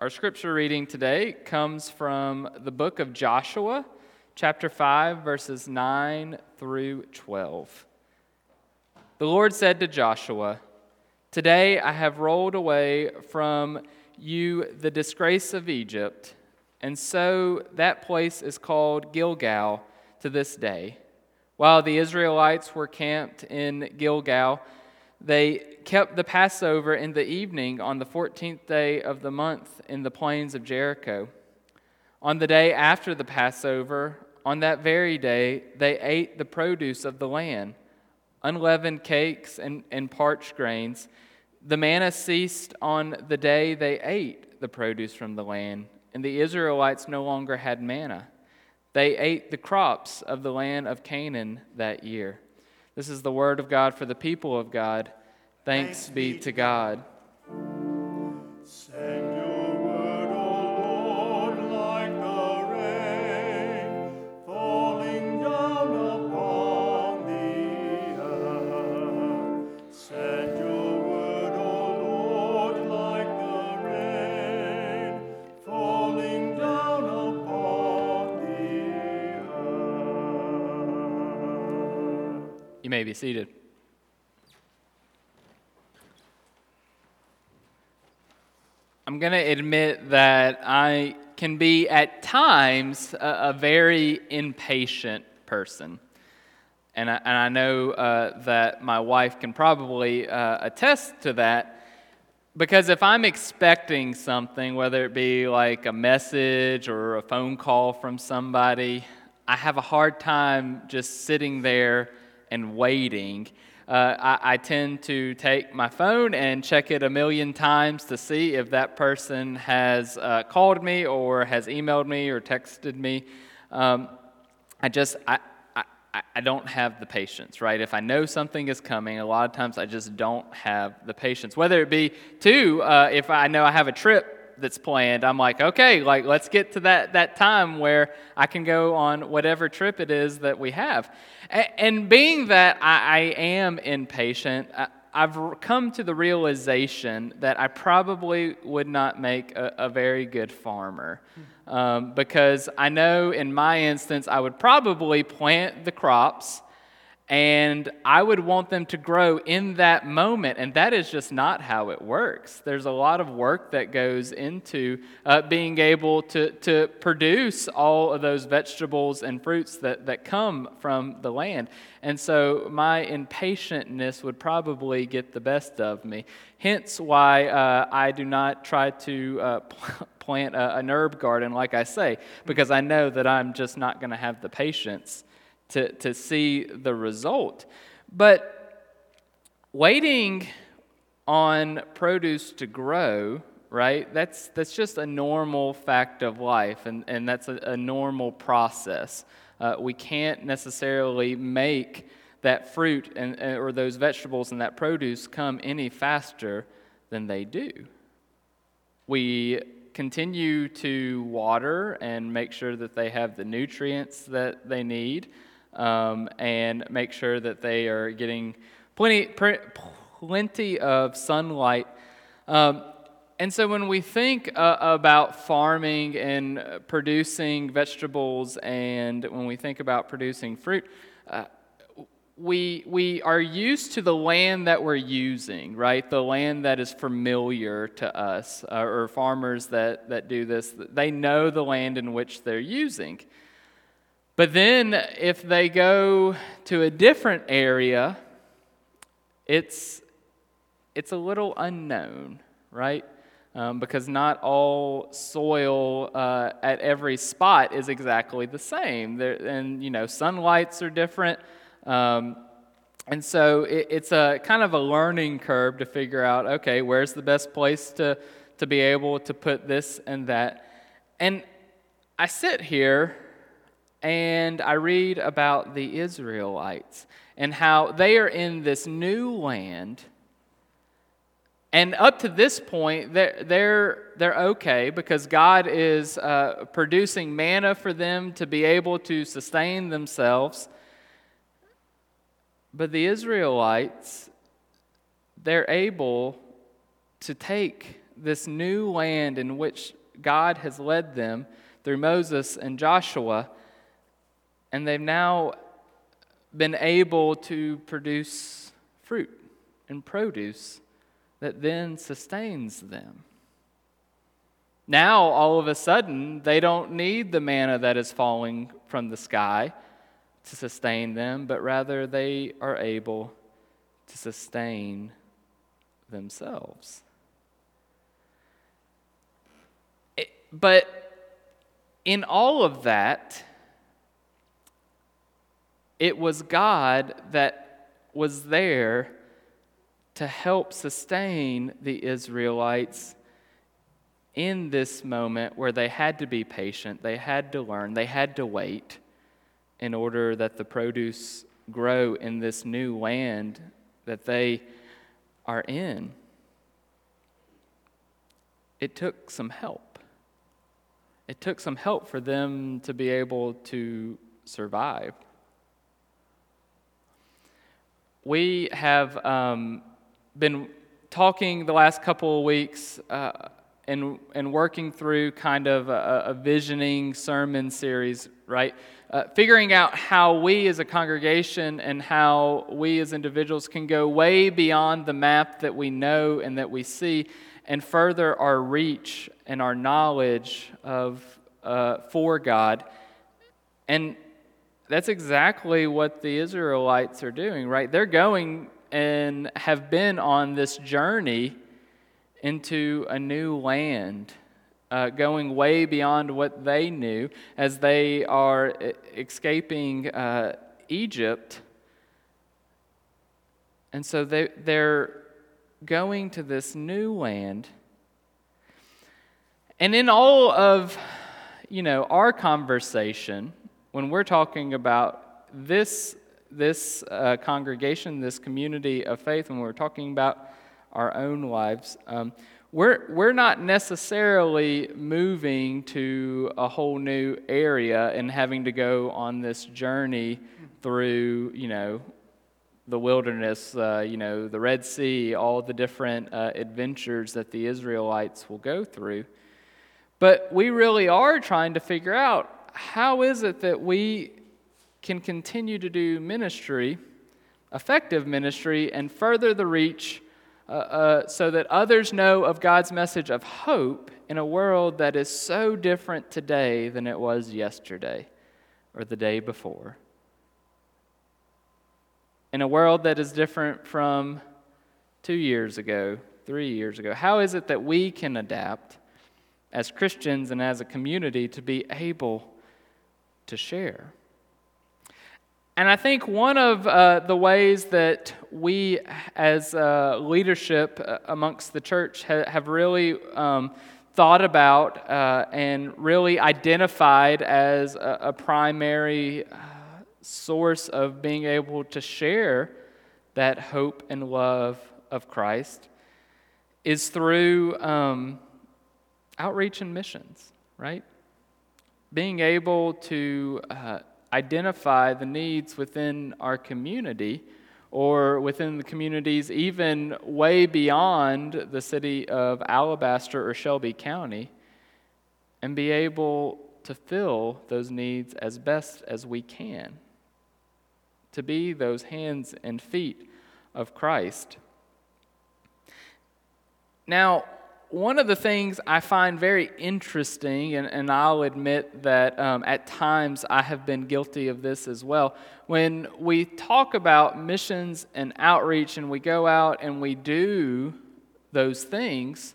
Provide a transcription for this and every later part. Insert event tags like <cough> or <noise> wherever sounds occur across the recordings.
Our scripture reading today comes from the book of Joshua, chapter 5, verses 9 through 12. The Lord said to Joshua, Today I have rolled away from you the disgrace of Egypt, and so that place is called Gilgal to this day. While the Israelites were camped in Gilgal, they kept the Passover in the evening on the 14th day of the month in the plains of Jericho. On the day after the Passover, on that very day, they ate the produce of the land unleavened cakes and, and parched grains. The manna ceased on the day they ate the produce from the land, and the Israelites no longer had manna. They ate the crops of the land of Canaan that year. This is the word of God for the people of God. Thanks, be to God. You may be seated. Going to admit that I can be at times a, a very impatient person. And I, and I know uh, that my wife can probably uh, attest to that because if I'm expecting something, whether it be like a message or a phone call from somebody, I have a hard time just sitting there and waiting. Uh, I, I, tend to take my phone and check it a million times to see if that person has uh, called me or has emailed me or texted me. Um, I just, I, I, I don't have the patience, right? If I know something is coming, a lot of times I just don't have the patience. Whether it be, too, uh, if I know I have a trip that's planned i'm like okay like let's get to that that time where i can go on whatever trip it is that we have and, being that I, I am impatient I, I've come to the realization that I probably would not make a, a very good farmer. Um, because I know in my instance, I would probably plant the crops and I would want them to grow in that moment. And that is just not how it works. There's a lot of work that goes into uh, being able to, to produce all of those vegetables and fruits that, that come from the land. And so my impatientness would probably get the best of me. Hence why uh, I do not try to uh, <laughs> plant a, an herb garden, like I say, because I know that I'm just not going to have the patience to, to see the result. But waiting on produce to grow, right, that's, that's just a normal fact of life, and, and that's a, a normal process. Uh, we can't necessarily make that fruit and, or those vegetables and that produce come any faster than they do. We continue to water and make sure that they have the nutrients that they need um, and make sure that they are getting plenty, plenty of sunlight. Um, and so when we think uh, about farming and producing vegetables, and when we think about producing fruit, uh, we, we are used to the land that we're using, right? The land that is familiar to us, uh, or farmers that, that do this, they know the land in which they're using. But then, if they go to a different area, it's, it's a little unknown, right? Um, because not all soil uh, at every spot is exactly the same. There, and, you know, sunlights are different. Um, and so it, it's a kind of a learning curve to figure out okay, where's the best place to, to be able to put this and that. And I sit here and I read about the Israelites and how they are in this new land. And up to this point, they're, they're, they're okay because God is uh, producing manna for them to be able to sustain themselves. But the Israelites, they're able to take this new land in which God has led them through Moses and Joshua, and they've now been able to produce fruit and produce that then sustains them. Now, all of a sudden, they don't need the manna that is falling from the sky to sustain them, but rather they are able to sustain themselves. It, but in all of that, it was God that was there to help sustain the Israelites in this moment where they had to be patient, they had to learn, they had to wait in order that the produce grow in this new land that they are in. It took some help. It took some help for them to be able to survive. We have um, been talking the last couple of weeks uh, and, and working through kind of a, a visioning sermon series, right? Uh, figuring out how we as a congregation and how we as individuals can go way beyond the map that we know and that we see and further our reach and our knowledge of uh, for God. And that's exactly what the Israelites are doing, right? They're going and have been on this journey into a new land, uh, going way beyond what they knew as they are escaping uh, Egypt. And so they, they're going to this new land. And in all of, you know, our conversation, when we're talking about this this uh, congregation, this community of faith, when we're talking about our own lives, um, we're, we're not necessarily moving to a whole new area and having to go on this journey through, you know, the wilderness, uh, you know, the Red Sea, all the different uh, adventures that the Israelites will go through. But we really are trying to figure out how is it that we can continue to do ministry, effective ministry, and further the reach uh, uh, so that others know of God's message of hope in a world that is so different today than it was yesterday or the day before. In a world that is different from two years ago, three years ago, how is it that we can adapt as Christians and as a community to be able to share? And I think one of uh, the ways that we, as uh, leadership uh, amongst the church, ha- have really um, thought about uh, and really identified as a, a primary uh, source of being able to share that hope and love of Christ is through um, outreach and missions, right? Being able to uh, identify the needs within our community or within the communities even way beyond the city of Alabaster or Shelby County and be able to fill those needs as best as we can. To be those hands and feet of Christ. Now, one of the things I find very interesting, and, and I'll admit that um, at times I have been guilty of this as well, when we talk about missions and outreach and we go out and we do those things,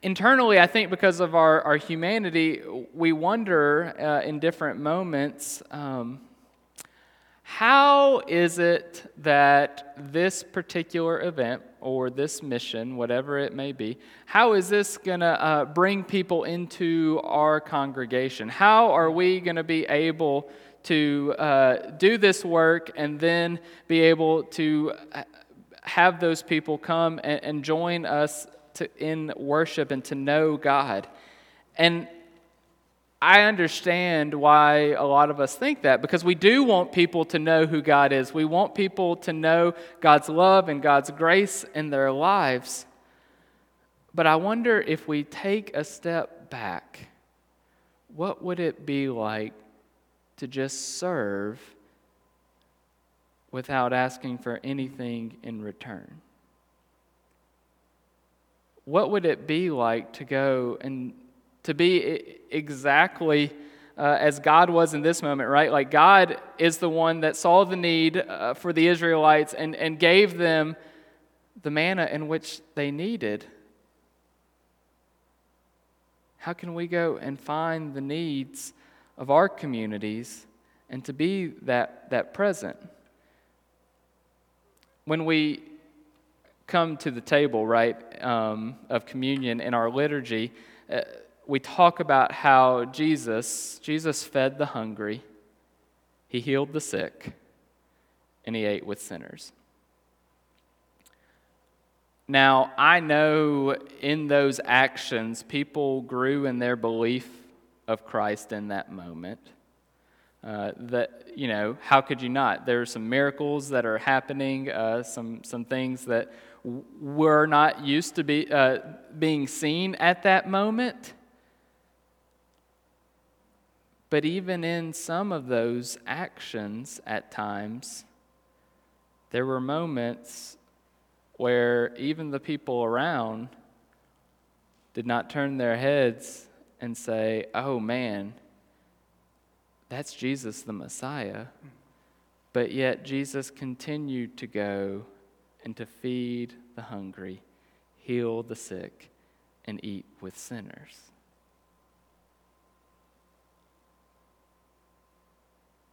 internally, I think because of our, our humanity, we wonder uh, in different moments. Um, how is it that this particular event or this mission, whatever it may be, how is this going to uh, bring people into our congregation? How are we going to be able to uh, do this work and then be able to uh, have those people come and, and join us to, in worship and to know God? And I understand why a lot of us think that because we do want people to know who God is. We want people to know God's love and God's grace in their lives. But I wonder if we take a step back, what would it be like to just serve without asking for anything in return? What would it be like to go and to be exactly uh, as God was in this moment, right? Like God is the one that saw the need uh, for the Israelites and, and gave them the manna in which they needed. How can we go and find the needs of our communities and to be that, that present? When we come to the table, right, um, of communion in our liturgy, uh, we talk about how Jesus, Jesus fed the hungry, he healed the sick, and he ate with sinners. Now, I know in those actions, people grew in their belief of Christ in that moment. Uh, that, you know, how could you not? There are some miracles that are happening, uh, some, some things that were not used to be uh, being seen at that moment. But even in some of those actions at times, there were moments where even the people around did not turn their heads and say, oh man, that's Jesus the Messiah. But yet Jesus continued to go and to feed the hungry, heal the sick, and eat with sinners.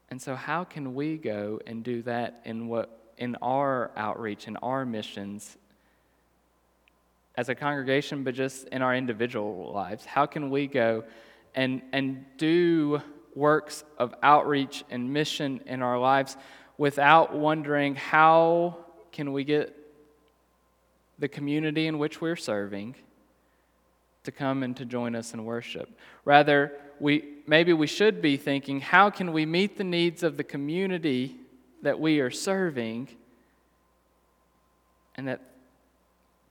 And so, how can we go and do that in what in our outreach, in our missions as a congregation, but just in our individual lives? How can we go and, and do works of outreach and mission in our lives without wondering how can we get the community in which we're serving to come and to join us in worship? Rather, we, maybe we should be thinking how can we meet the needs of the community that we are serving, and that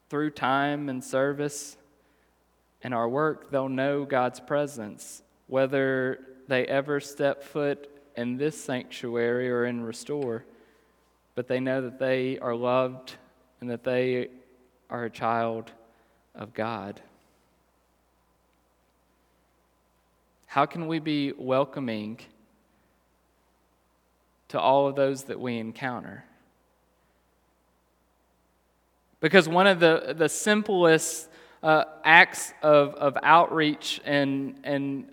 through time and service and our work, they'll know God's presence, whether they ever step foot in this sanctuary or in Restore, but they know that they are loved and that they are a child of God. How can we be welcoming to all of those that we encounter. Because one of the, the simplest uh, acts of, of outreach and, and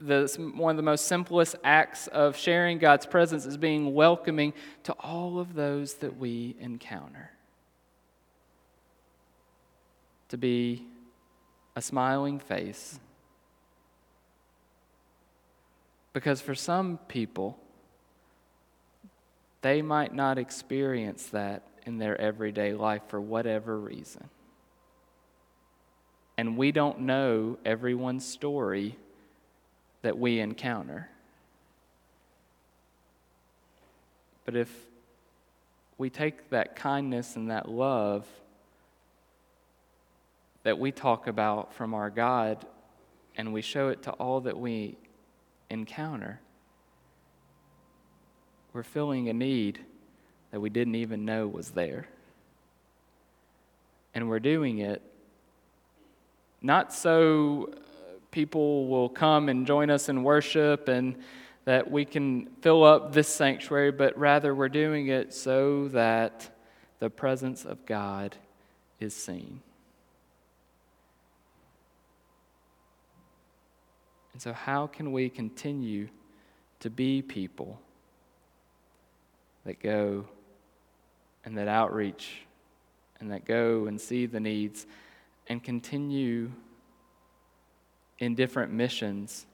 the, one of the most simplest acts of sharing God's presence is being welcoming to all of those that we encounter. To be a smiling face. Because for some people, they might not experience that in their everyday life for whatever reason. And we don't know everyone's story that we encounter. But if we take that kindness and that love that we talk about from our God and we show it to all that we encounter, we're filling a need that we didn't even know was there. And we're doing it not so uh, people will come and join us in worship and that we can fill up this sanctuary, but rather we're doing it so that the presence of God is seen. And so, how can we continue to be people that go and that outreach and that go and see the needs and continue in different missions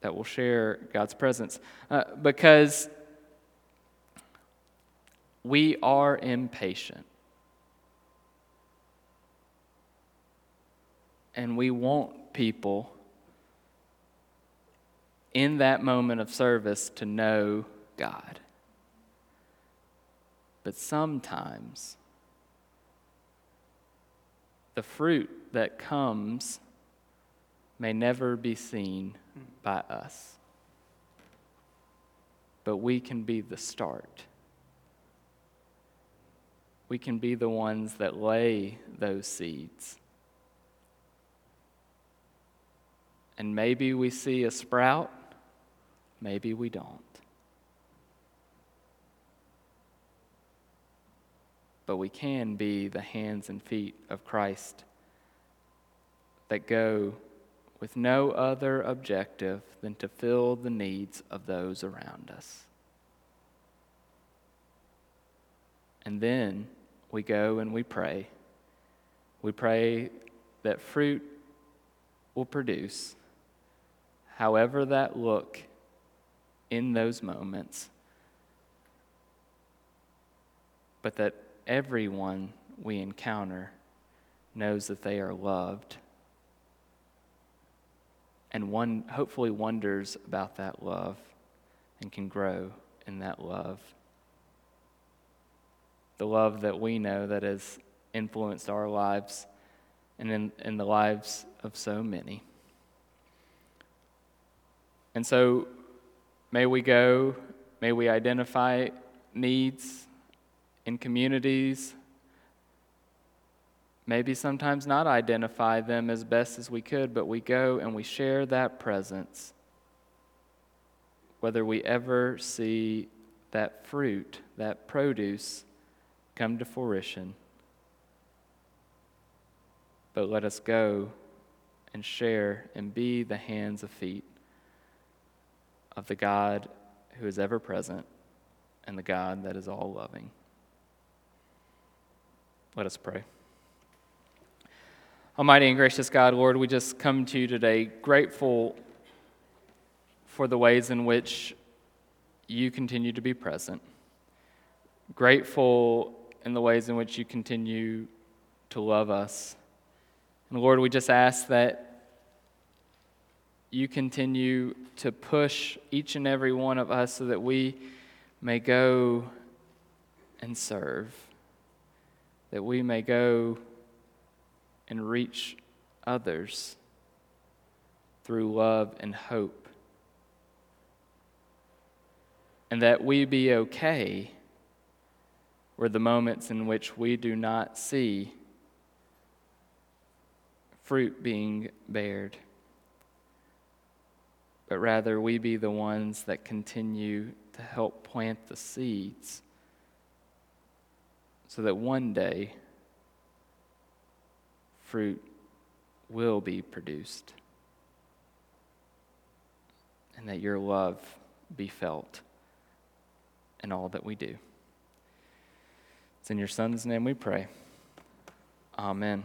that will share God's presence. Uh, because we are impatient. And we want people in that moment of service to know God. But sometimes the fruit that comes may never be seen by us. But we can be the start. We can be the ones that lay those seeds. And maybe we see a sprout, maybe we don't. But we can be the hands and feet of Christ that go with no other objective than to fill the needs of those around us. And then we go and we pray. We pray that fruit will produce, however that look in those moments, but that everyone we encounter knows that they are loved and one hopefully wonders about that love and can grow in that love. The love that we know that has influenced our lives and in, in the lives of so many. And so, may we go, may we identify needs in communities maybe sometimes not identify them as best as we could, but we go and we share that presence. Whether we ever see that fruit, that produce come to fruition. But let us go and share and be the hands and feet of the God who is ever present and the God that is all loving. Let us pray. Almighty and gracious God, Lord, we just come to you today grateful for the ways in which you continue to be present, grateful in the ways in which you continue to love us. And Lord, we just ask that you continue to push each and every one of us so that we may go and serve, that we may go and reach others through love and hope. And that we be okay were the moments in which we do not see fruit being bared, but rather we be the ones that continue to help plant the seeds so that one day fruit will be produced, and that your love be felt in all that we do. It's in your Son's name we pray. Amen.